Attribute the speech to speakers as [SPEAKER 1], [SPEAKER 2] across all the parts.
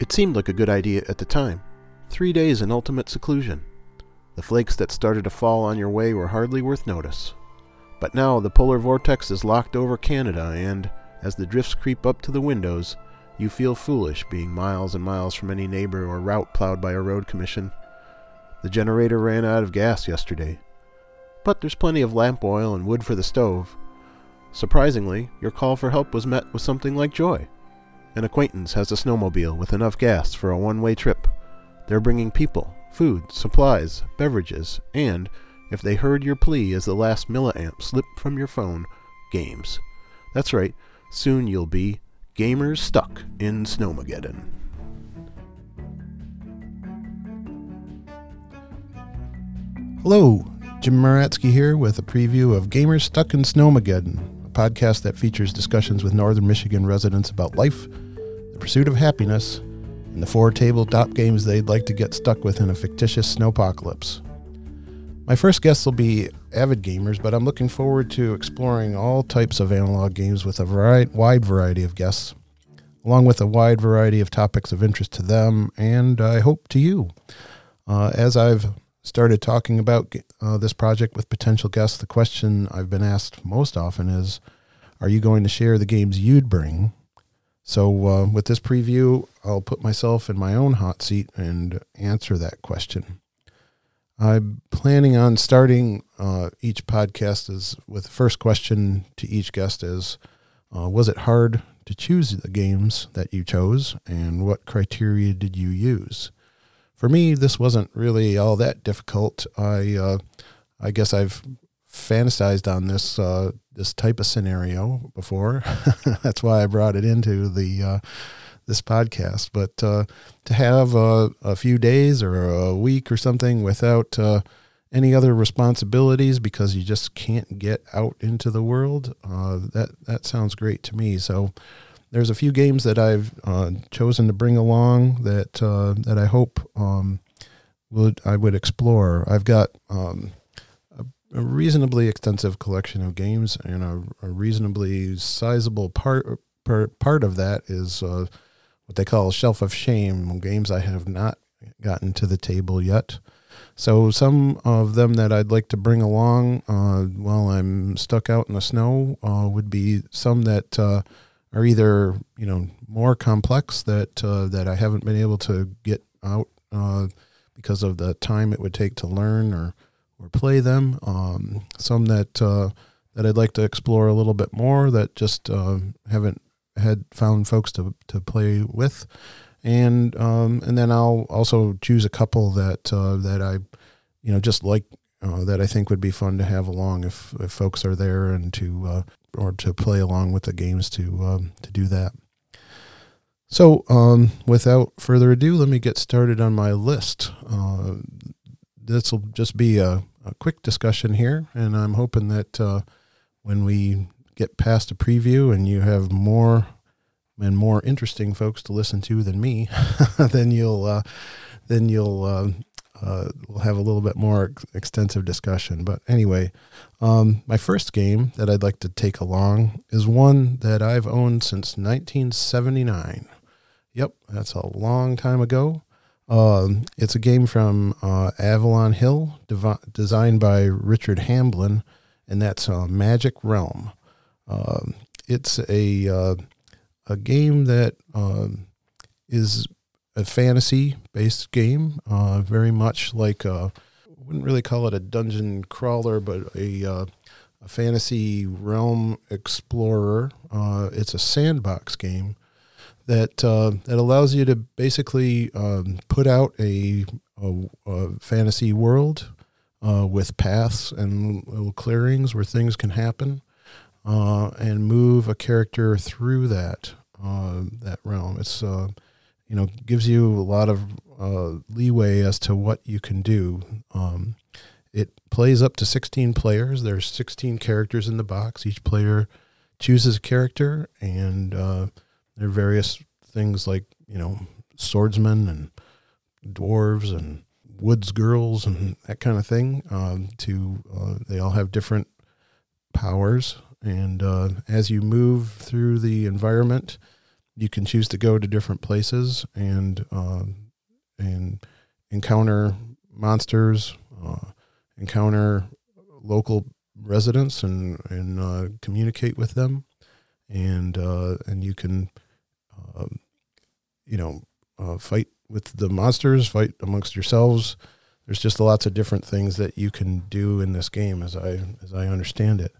[SPEAKER 1] It seemed like a good idea at the time. Three days in ultimate seclusion. The flakes that started to fall on your way were hardly worth notice. But now the polar vortex is locked over Canada, and, as the drifts creep up to the windows, you feel foolish being miles and miles from any neighbor or route plowed by a road commission. The generator ran out of gas yesterday. But there's plenty of lamp oil and wood for the stove. Surprisingly, your call for help was met with something like joy. An acquaintance has a snowmobile with enough gas for a one way trip. They're bringing people, food, supplies, beverages, and, if they heard your plea as the last milliamp slipped from your phone, games. That's right, soon you'll be gamers stuck in Snowmageddon.
[SPEAKER 2] Hello, Jim Maratsky here with a preview of Gamers Stuck in Snowmageddon, podcast that features discussions with Northern Michigan residents about life, the pursuit of happiness, and the four tabletop games they'd like to get stuck with in a fictitious snowpocalypse. My first guests will be avid gamers, but I'm looking forward to exploring all types of analog games with a vari- wide variety of guests, along with a wide variety of topics of interest to them and I hope to you. Uh, as I've started talking about uh, this project with potential guests, the question I've been asked most often is Are you going to share the games you'd bring? So, uh, with this preview, I'll put myself in my own hot seat and answer that question. I'm planning on starting uh, each podcast as with the first question to each guest is uh, Was it hard to choose the games that you chose, and what criteria did you use? For me, this wasn't really all that difficult. I uh, I guess I've fantasized on this uh, this type of scenario before. That's why I brought it into the uh, this podcast. But uh, to have a, few days or a week or something without uh, any other responsibilities because you just can't get out into the world, uh, that that sounds great to me. So there's a few games that I've uh, chosen to bring along that uh, that I hope um, would I would explore. I've got um, a, a, reasonably extensive collection of games, and a, a reasonably sizable part part, part of that is uh, what they call shelf of shame games I have not gotten to the table yet. So some of them that I'd like to bring along uh, while I'm stuck out in the snow uh, would be some that uh, are either you know more complex that uh, that I haven't been able to get out uh, because of the time it would take to learn or or play them. Um, some that uh, that I'd like to explore a little bit more that just uh, haven't had found folks to to play with, and um, and then I'll also choose a couple that uh, that I you know just like uh, that I think would be fun to have along if, if folks are there and to uh, or to play along with the games to um, to do that. So, um, without further ado, let me get started on my list. Uh, this will just be a, a, quick discussion here, and I'm hoping that uh, when we get past a preview and you have more and more interesting folks to listen to than me, then you'll uh, then you'll uh, we'll have a little bit more extensive discussion. But anyway, um, my first game that I'd like to take along is one that I've owned since 1979. Yep, that's a long time ago. Um, it's a game from uh, Avalon Hill, dev- designed by Richard Hamblin, and that's uh, Magic Realm. Um, it's a uh, a game that um, is a fantasy based game, uh, very much like I wouldn't really call it a dungeon crawler, but a, uh, a fantasy realm explorer. Uh, it's a sandbox game that uh, that allows you to basically um, put out a, a, a fantasy world uh, with paths and little clearings where things can happen, uh, and move a character through that that realm. It's you know, gives you a lot of uh, leeway as to what you can do. Um, it plays up to 16 players. There's 16 characters in the box. Each player chooses a character, and uh, there are various things like, you know, swordsmen and dwarves and woods girls and that kind of thing. Um, to uh, they all have different powers, and uh, as you move through the environment, you can choose to go to different places and uh, and encounter monsters, uh, encounter local residents, and and uh, communicate with them, and uh, and you can, um, you know, uh, fight with the monsters, fight amongst yourselves. There's just lots of different things that you can do in this game, as I as I understand it.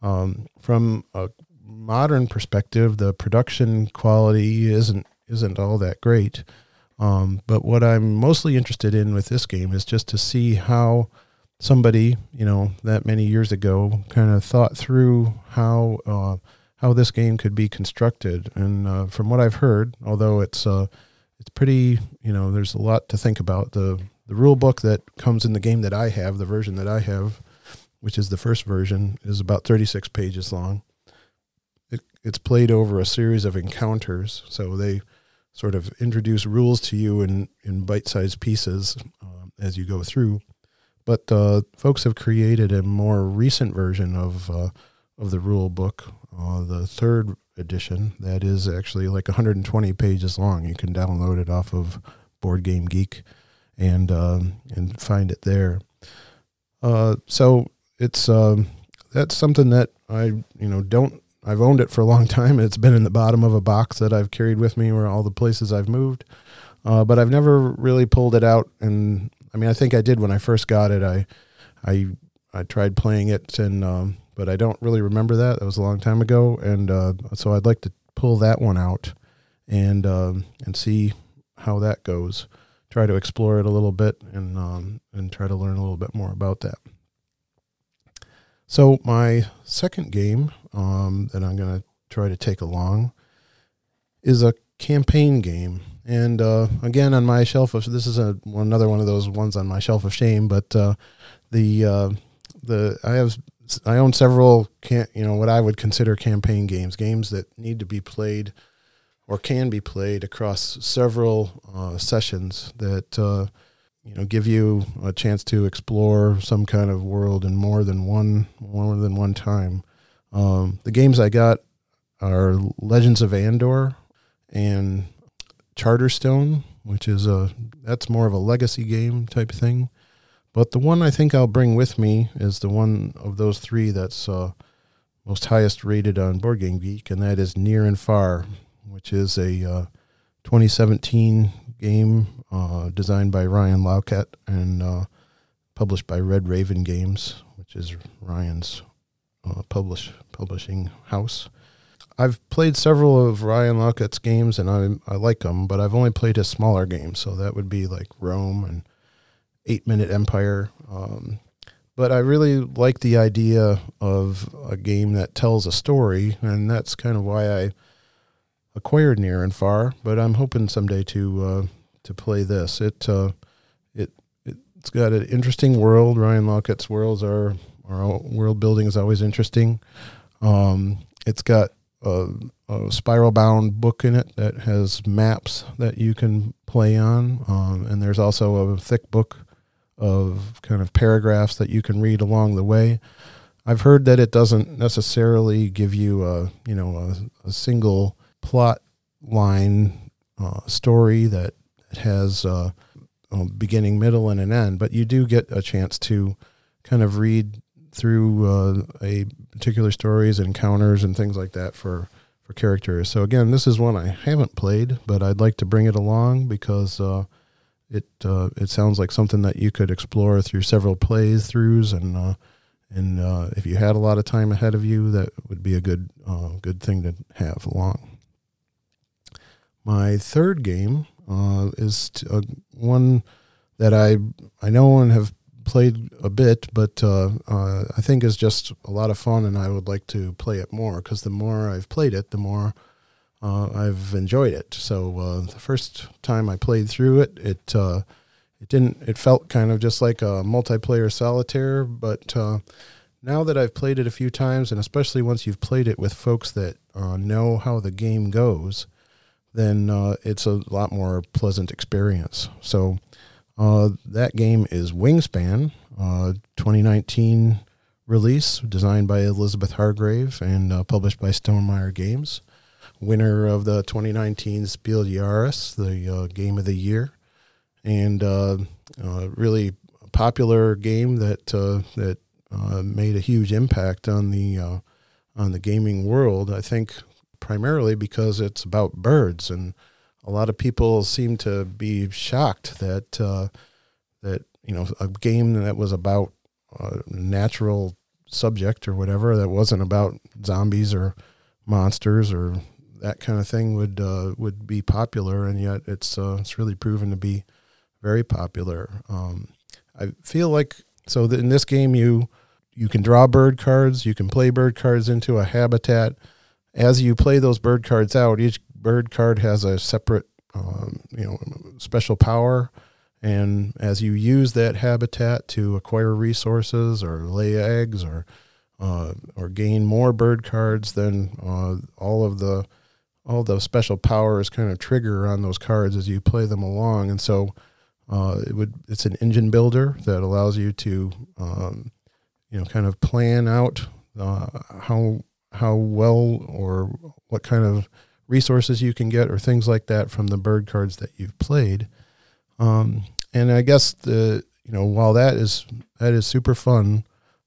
[SPEAKER 2] Um, from a modern perspective, the production quality isn't isn't all that great. Um, but what I'm mostly interested in with this game is just to see how somebody, you know, that many years ago, kind of thought through how uh, how this game could be constructed. And uh, from what I've heard, although it's uh, it's pretty, you know, there's a lot to think about. the The rule book that comes in the game that I have, the version that I have, which is the first version, is about 36 pages long. It, it's played over a series of encounters, so they sort of introduce rules to you in, in bite-sized pieces uh, as you go through. But uh, folks have created a more recent version of uh, of the rule book, uh, the third edition. That is actually like 120 pages long. You can download it off of Board Game Geek and um, and find it there. Uh, so it's um, that's something that I you know don't I've owned it for a long time. It's been in the bottom of a box that I've carried with me where all the places I've moved. Uh, but I've never really pulled it out. And I mean, I think I did when I first got it. I, I, I tried playing it, and um, but I don't really remember that. That was a long time ago, and uh, so I'd like to pull that one out and um, and see how that goes. Try to explore it a little bit and um, and try to learn a little bit more about that. So my second game um, that I'm going to try to take along is a campaign game. And uh, again, on my shelf of this is a another one of those ones on my shelf of shame. But uh, the uh, the I have I own several can you know what I would consider campaign games, games that need to be played or can be played across several uh, sessions that uh, you know give you a chance to explore some kind of world in more than one more than one time. Um, the games I got are Legends of Andor and Charterstone, which is a that's more of a legacy game type thing. But the one I think I'll bring with me is the one of those three that's uh, most highest rated on Board Game Geek, and that is Near and Far, which is a uh, 2017 game uh, designed by Ryan Laukat and uh, published by Red Raven Games, which is Ryan's uh, publish publishing house. I've played several of Ryan Laukat's games and I I like them, but I've only played his smaller games, so that would be like Roam and Eight Minute Empire. Um, but I really like the idea of a game that tells a story, and that's kind of why I acquired Near and Far. But I'm hoping someday to uh, to play this. It uh, it it's got an interesting world. Ryan Laukat's worlds are, are world building is always interesting. Um, it's got a, a, spiral bound book in it that has maps that you can play on, um, and there's also a thick book of kind of paragraphs that you can read along the way. I've heard that it doesn't necessarily give you a you know a, a single plot line uh, story that has uh, a beginning, middle, and an end, but you do get a chance to kind of read through uh, a particular stories, encounters, and things like that for for characters. So again, this is one I haven't played, but I'd like to bring it along because uh, it uh, it sounds like something that you could explore through several plays throughs, and uh, and uh, if you had a lot of time ahead of you, that would be a good uh, good thing to have along. My third game uh, is t- uh, one that I I know and have played a bit, but uh, uh, I think is just a lot of fun, and I would like to play it more because the more I've played it, the more uh, I've enjoyed it. So uh, the first time I played through it, it it didn't it felt kind of just like a multiplayer solitaire, but now that I've played it a few times, and especially once you've played it with folks that know how the game goes then uh, it's a lot more pleasant experience. So uh, that game is Wingspan, uh, 2019 release, designed by Elizabeth Hargrave and uh, published by Stonemaier Games. winner of the 2019 Spiel Jahres, the uh, game of the year, and uh, really popular game that that made a huge impact on the on the gaming world. I think primarily because it's about birds, and a lot of people seem to be shocked that that you know a game that was about a natural subject or whatever that wasn't about zombies or monsters or that kind of thing would uh, would be popular, and yet it's uh, it's really proven to be very popular. Um, I feel like so in this game you you can draw bird cards, you can play bird cards into a habitat. As you play those bird cards out, each bird card has a separate um, you know special power and as you use that habitat to acquire resources or lay eggs or uh, or gain more bird cards, then uh, all of the all the special powers kind of trigger on those cards as you play them along. And so uh, it would it's an engine builder that allows you to um, you know kind of plan out uh, how how well or what kind of resources you can get or things like that from the bird cards that you've played. Um, and I guess the you know while that is that is super fun,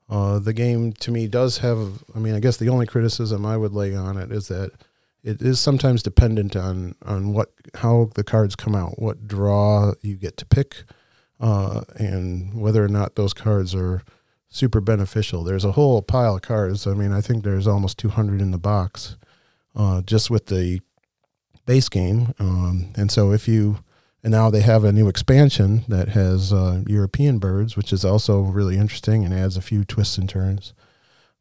[SPEAKER 2] uh, the game to me does have. I mean, I guess the only criticism I would lay on it is that it is sometimes dependent on on what how the cards come out, what draw you get to pick, uh, and whether or not those cards are super beneficial. There's a whole pile of cards. I mean, I think there's almost 200 in the box, uh, just with the base game. Um, and so if you and now they have a new expansion that has uh, European birds, which is also really interesting and adds a few twists and turns.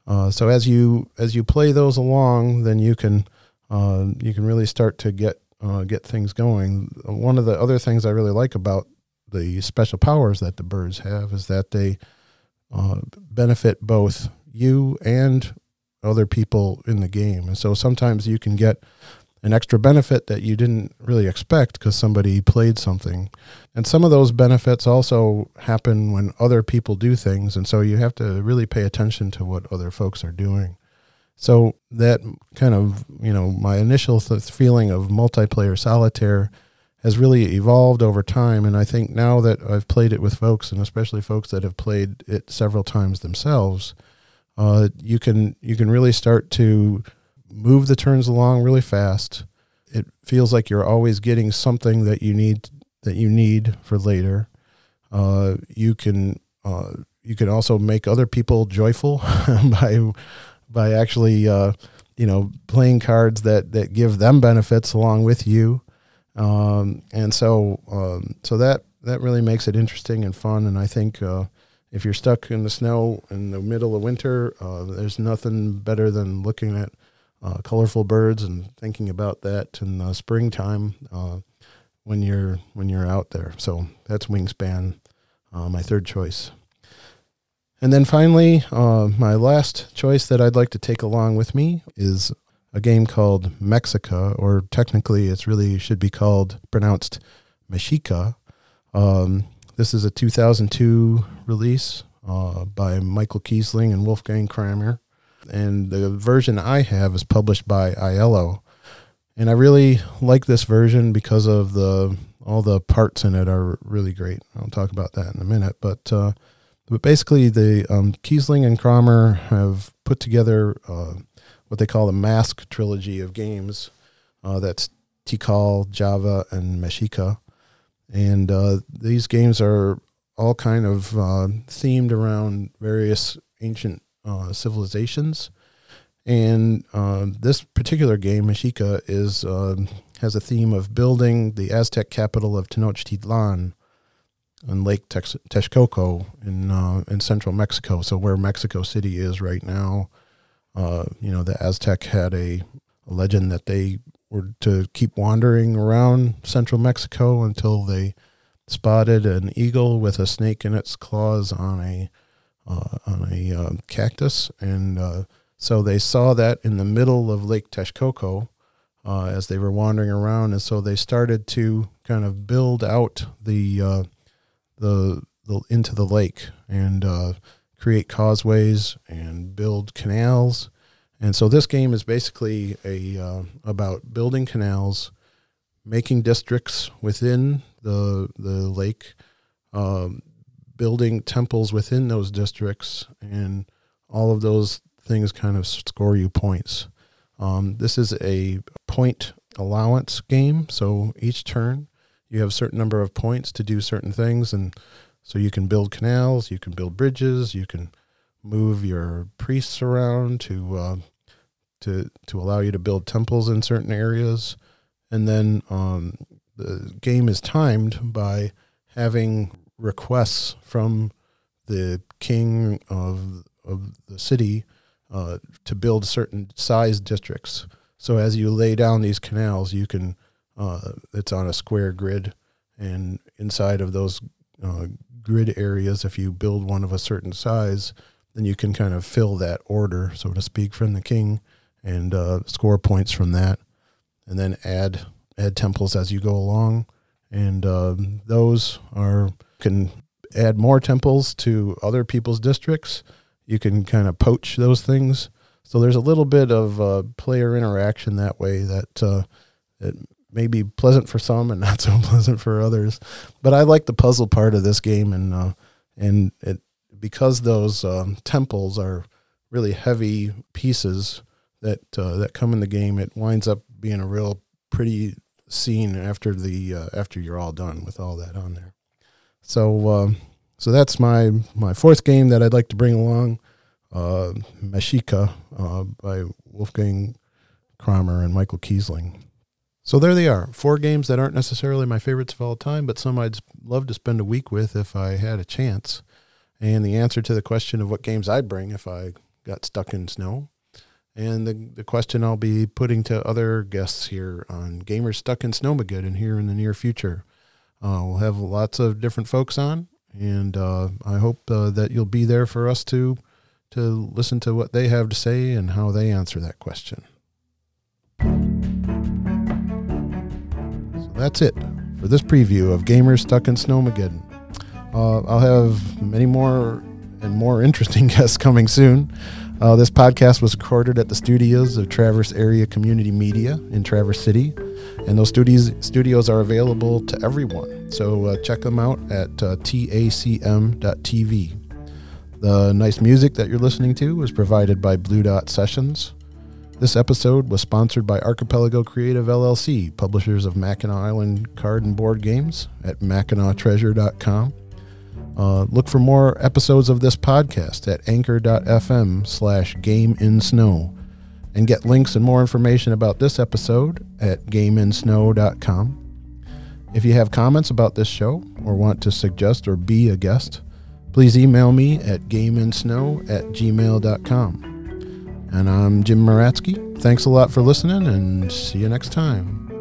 [SPEAKER 2] Uh, so as you as you play those along, then you can uh, you can really start to get uh, get things going. One of the other things I really like about the special powers that the birds have is that they uh, benefit both you and other people in the game. And so sometimes you can get an extra benefit that you didn't really expect because somebody played something. And some of those benefits also happen when other people do things. And so you have to really pay attention to what other folks are doing. So that kind of, you know, my initial th- feeling of multiplayer solitaire has really evolved over time. And I think now that I've played it with folks, and especially folks that have played it several times themselves, uh, you can you can really start to move the turns along really fast. It feels like you're always getting something that you need that you need for later. Uh, you can uh, you can also make other people joyful by by actually uh, you know playing cards that that give them benefits along with you. Um, and so um, so that that really makes it interesting and fun. And I think uh, if you're stuck in the snow in the middle of winter, uh, there's nothing better than looking at uh, colorful birds and thinking about that in the springtime uh, when you're when you're out there. So that's Wingspan, uh, my third choice. And then finally, uh, my last choice that I'd like to take along with me is a game called Mexica, or technically, it's really should be called pronounced Mexica. Um, this is a 2002 release uh, by Michael Kiesling and Wolfgang Kramer and the version I have is published by Aiello. And I really like this version because of the all the parts in it are really great. I'll talk about that in a minute, but uh, but basically the um, Kiesling and Kramer have put together uh, what they call the Mask trilogy of games. Uh, that's Tikal, Java, and Mexica, and uh, these games are all kind of uh, themed around various ancient uh, civilizations. And uh, this particular game, Mexica, is has a theme of building the Aztec capital of Tenochtitlan on Lake Texcoco in uh, in central Mexico. So where Mexico City is right now, uh, you know, the Aztec had a, a legend that they were to keep wandering around central Mexico until they spotted an eagle with a snake in its claws on a uh, on a uh, cactus, and uh, so they saw that in the middle of Lake Texcoco uh, as they were wandering around, and so they started to kind of build out the the, the into the lake. And create causeways and build canals. And so this game is basically a uh, about building canals, making districts within the the lake, um, building temples within those districts, and all of those things kind of score you points. Um, this is a point allowance game, so each turn you have a certain number of points to do certain things, and so you can build canals, you can build bridges, you can move your priests around to uh, to to allow you to build temples in certain areas, and then um, the game is timed by having requests from the king of of the city uh, to build certain size districts. So as you lay down these canals, you can uh, it's on a square grid, and inside of those uh, grid areas, if you build one of a certain size, then you can kind of fill that order, so to speak, from the king, and uh, score points from that, and then add add temples as you go along, and um, those are can add more temples to other people's districts. You can kind of poach those things. So there's a little bit of uh, player interaction that way that uh, that may be pleasant for some and not so pleasant for others. But I like the puzzle part of this game, and uh, and it because those um, temples are really heavy pieces that uh, that come in the game. It winds up being a real pretty scene after the uh, after you're all done with all that on there. So um, so that's my my fourth game that I'd like to bring along. Uh, Mashika uh, by Wolfgang Kramer and Michael Kiesling. So there they are. Four games that aren't necessarily my favorites of all time, but some I'd love to spend a week with if I had a chance. And the answer to the question of what games I'd bring if I got stuck in snow. And the, the question I'll be putting to other guests here on Gamers Stuck in Snowmageddon here in the near future. Uh, we'll have lots of different folks on, and uh, I hope uh, that you'll be there for us to to listen to what they have to say and how they answer that question. That's it for this preview of Gamers Stuck in Snowmageddon. Uh, I'll have many more and more interesting guests coming soon. Uh, this podcast was recorded at the studios of Traverse Area Community Media in Traverse City, and those studios studios are available to everyone. So uh, check them out at uh, tacm.tv. The nice music that you're listening to was provided by Blue Dot Sessions. This episode was sponsored by Archipelago Creative LLC, publishers of Mackinac Island card and board games at MackinacTreasure.com. Uh, look for more episodes of this podcast at anchor.fm slash game in snow and get links and more information about this episode at gameinsnow.com. If you have comments about this show or want to suggest or be a guest, please email me at gameinsnow at gmail.com. And I'm Jim Maratsky. Thanks a lot for listening and see you next time.